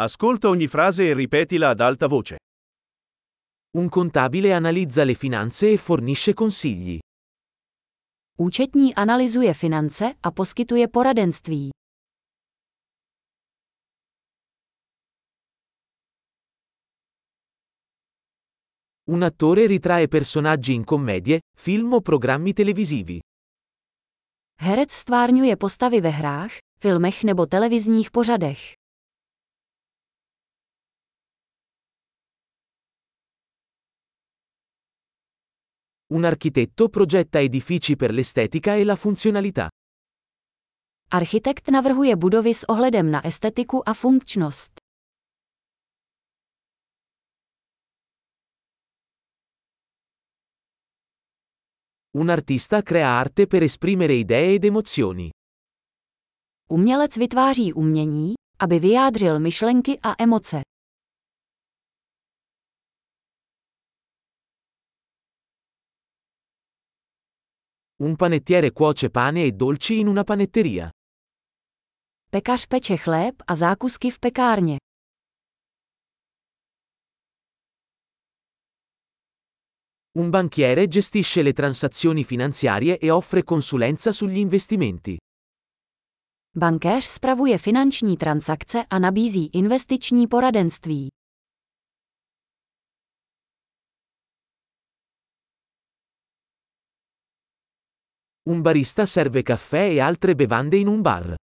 Ascolta ogni frase e ripetila ad alta voce. Un contabile analizza le finanze e fornisce consigli. Účetní analyzuje finance a poskytuje poradenství. Un attore ritrae personaggi in commedie, film o programmi televisivi. Herec stvárňuje postavy ve hrách, filmech nebo televizních pořadech. Un architetto progetta edifici per l'estetica e la funzionalità. Architekt navrhuje budovy s ohledem na estetiku a funkčnost. Un artista crea arte per esprimere idee ed emozioni. Umělec vytváří umění, aby vyjádřil myšlenky a emoce. Un panettiere cuoce pane e dolci in una panetteria. Pekař peče chléb a zákusky v pekárně. Un banchiere gestisce le transazioni finanziarie e offre consulenza sugli investimenti. Bankéř spravuje finanční transakce a nabízí investiční poradenství. Un barista serve caffè e altre bevande in un bar.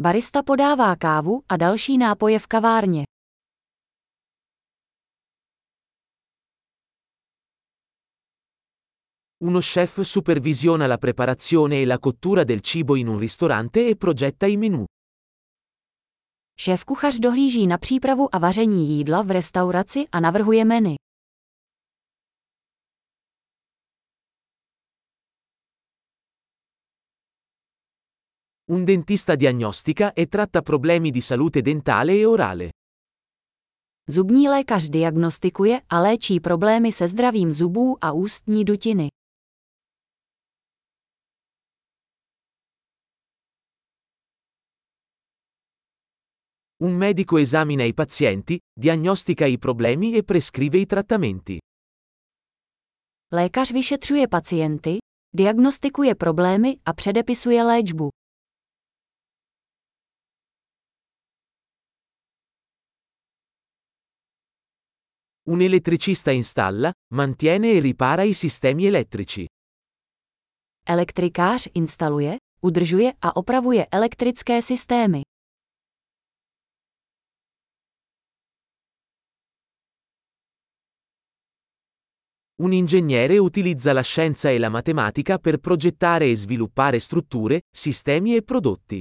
Barista podává kávu a další nápoje v kavárně. Uno chef supervisiona la preparazione e la cottura del cibo in un ristorante e progetta i menù. Šéf kuchař dohlíží na přípravu a vaření jídla v restauraci a navrhuje menu. Un dentista diagnostica e tratta problemi di salute dentale e orale. Zubní lékař diagnostikuje a léčí problémy se zdravím zubů a ústní dutiny. Un medico esamina i pazienti, diagnostica i problemi e prescrive i trattamenti. Lékař vyšetřuje pacienty, diagnostikuje problémy a předepisuje léčbu. Un elettricista installa, mantiene e ripara i sistemi elettrici. Elektrikář instaluje, udržuje a opravuje elektrické systémy. Un ingegnere utilizza la scienza e la matematica per progettare e sviluppare strutture, sistemi e prodotti.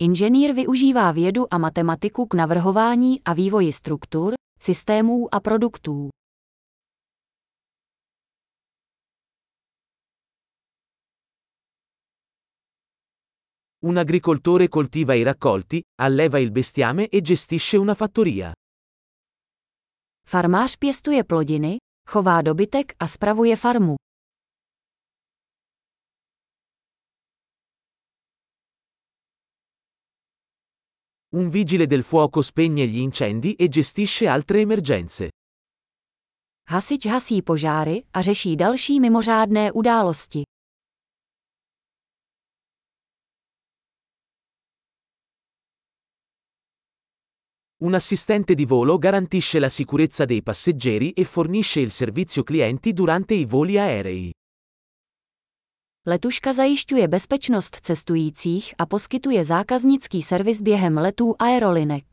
Inženýr využívá vědu a matematiku k navrhování a vývoji struktur, systémů a produktů. Un agricoltore coltiva i raccolti, alleva il bestiame e gestisce una fattoria. Farmář pěstuje plodiny, chová dobytek a spravuje farmu. Un vigile del fuoco spegne gli incendi e gestisce altre emergenze. Hasič hasí požáry a řeší další mimořádné události. Un assistente di volo garantisce la sicurezza dei passeggeri e fornisce il servizio clienti durante i voli aerei. Letuška zajišťuje bezpečnost cestujících a poskytuje zákaznický servis během letů aerolinek.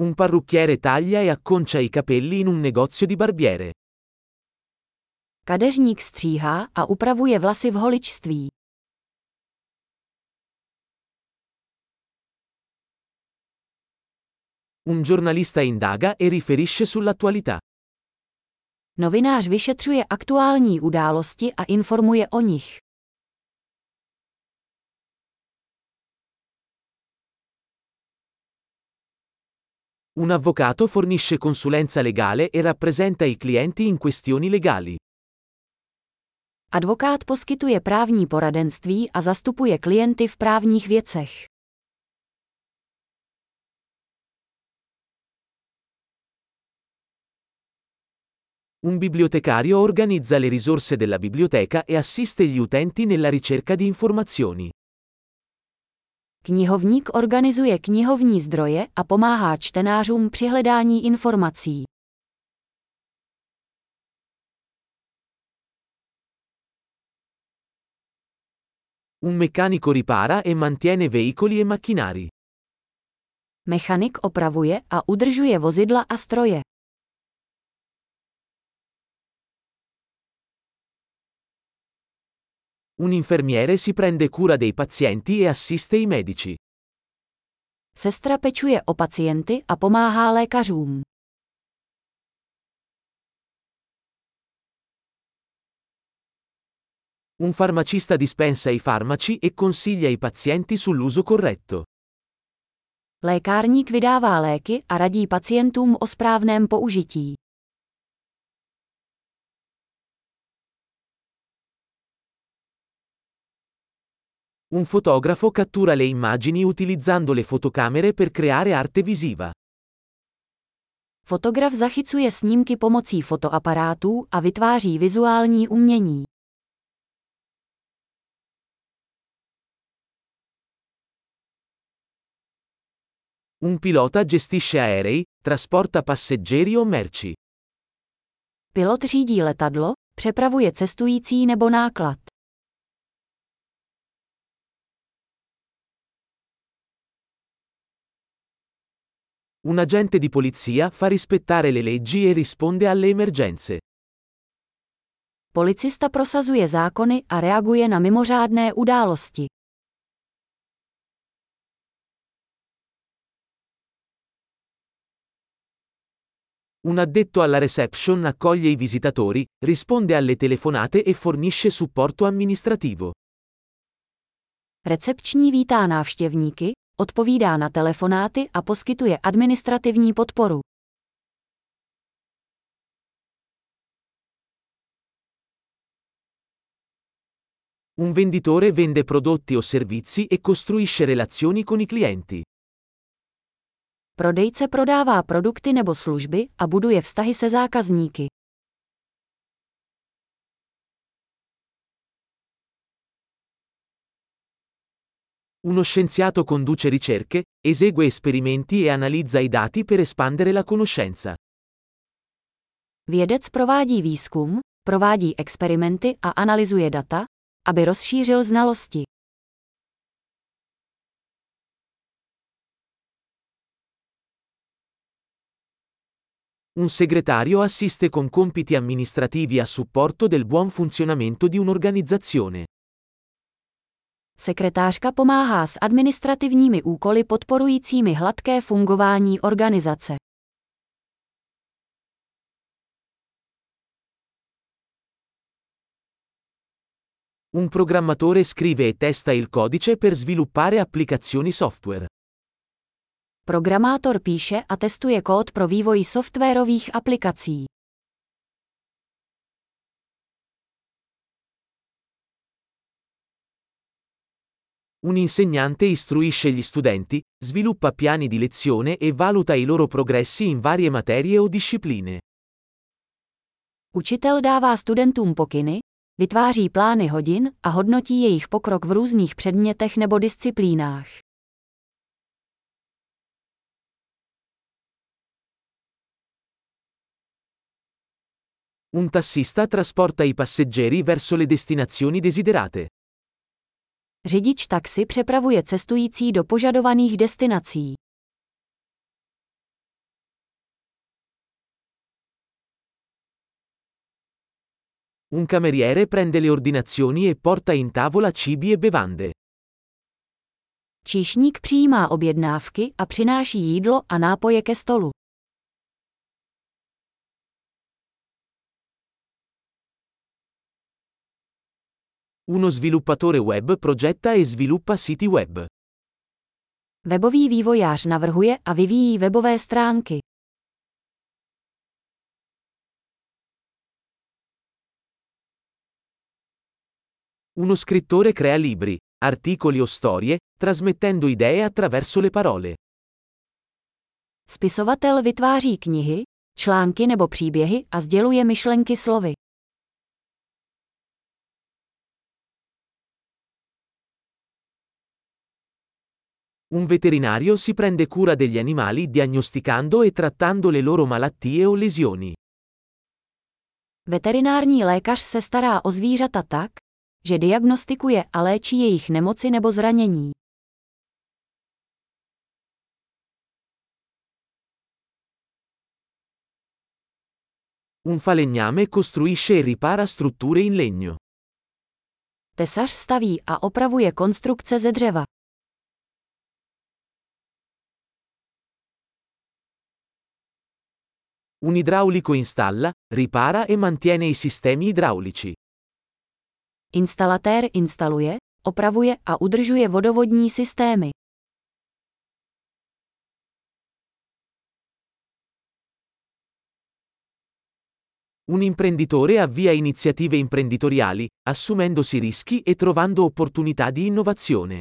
Un parrucchiere taglia e acconcia i capelli in un negozio di barbiere. Kadeřník stříhá a upravuje vlasy v holičství. Un giornalista indaga e riferisce sull'attualità. Novinář vyšetřuje aktuální události a informuje o nich. Un avvocato fornisce consulenza legale e rappresenta i clienti in questioni legali. Advokát poskytuje právní poradenství a zastupuje klienty v právních věcech. Un bibliotecario organizza le risorse della biblioteca e assiste gli utenti nella ricerca di informazioni. Knihovník organizuje knihovní zdroje a pomáhá čtenářům při hledání informací. Un meccanico ripara e mantiene veicoli e macchinari. Mechanik opravuje a udržuje vozidla a stroje. Un infermiere si prende cura dei pazienti e assiste i medici. Sestra pečuje o pacienty a pomáhá lékařům. Un farmacista dispensa i farmaci e consiglia i pazienti sull'uso corretto. Lékárník vydává léky a radí pacientům o správném použití. Un fotografo cattura le immagini utilizzando le fotocamere per creare arte visiva. Fotograf zachycuje snímky pomocí fotoaparátů a vytváří vizuální umění. Un pilota gestisce aerei, trasporta passeggeri o merci. Pilot řídí letadlo, přepravuje cestující nebo náklad. Un agente di polizia fa rispettare le leggi e risponde alle emergenze. Policista prosazuje zákony a reaguje na mimořádné události. Un addetto alla reception accoglie i visitatori, risponde alle telefonate e fornisce supporto amministrativo. Recepční vítá návštěvníky, odpovídá na telefonáty a poskytuje administrativní podporu. Un venditore vende prodotti o servizi e costruisce relazioni con i clienti. Prodejce prodává produkty nebo služby a buduje vztahy se zákazníky. Uno scienziato conduce ricerche, esegue esperimenti e analizza i dati per espandere la conoscenza. Vědec provádí výzkum, provádí experimenty a analyzuje data, aby rozšířil znalosti. Un segretario assiste con compiti amministrativi a supporto del buon funzionamento di un'organizzazione. Sekretářka pomáhá s administrativními úkoly podporujícími hladké fungování organizace. Un programmatore scrive e testa il codice per sviluppare applicazioni software. Programátor píše a testuje kód pro vývoj softwarových aplikací. Un insegnante istruisce gli studenti, sviluppa piani di lezione e valuta i loro progressi in varie materie o discipline. Učitel dává studentům pokyny, vytváří plány hodin a hodnotí jejich pokrok v různých předmětech nebo disciplínách. Un tassista trasporta i passeggeri verso le destinazioni desiderate. Řidič taxi přepravuje cestující do požadovaných destinací. Un cameriere prende le ordinazioni e porta in tavola cibi e bevande. Číšník přijímá objednávky a přináší jídlo a nápoje ke stolu. Uno sviluppatore web progetta e sviluppa siti web. Webový vývojář navrhuje a vyvíjí webové stránky. Uno scrittore crea libri, articoli o storie, trasmettendo idee attraverso le parole. Spisovatel vytváří knihy, články nebo příběhy a sděluje myšlenky slovy. Un veterinario si prende cura degli animali diagnosticando e trattando le loro malattie o lesioni. Veterinární lékař se stará o zvířata tak, že diagnostikuje a léčí jejich nemoci nebo zranění. Un falegname costruisce e ripara strutture in legno. Tesař staví a opravuje konstrukce ze dřeva. Un idraulico installa, ripara e mantiene i sistemi idraulici. Instalatér instaluje, opravuje a udržuje vodovodní systémy. Un imprenditore avvia iniziative imprenditoriali, assumendosi rischi e trovando opportunità di innovazione.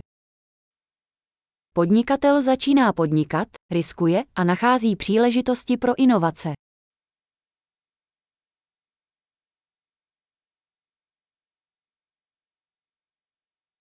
Podnikatel začíná podnikat, riskuje a nachází příležitosti pro inovace.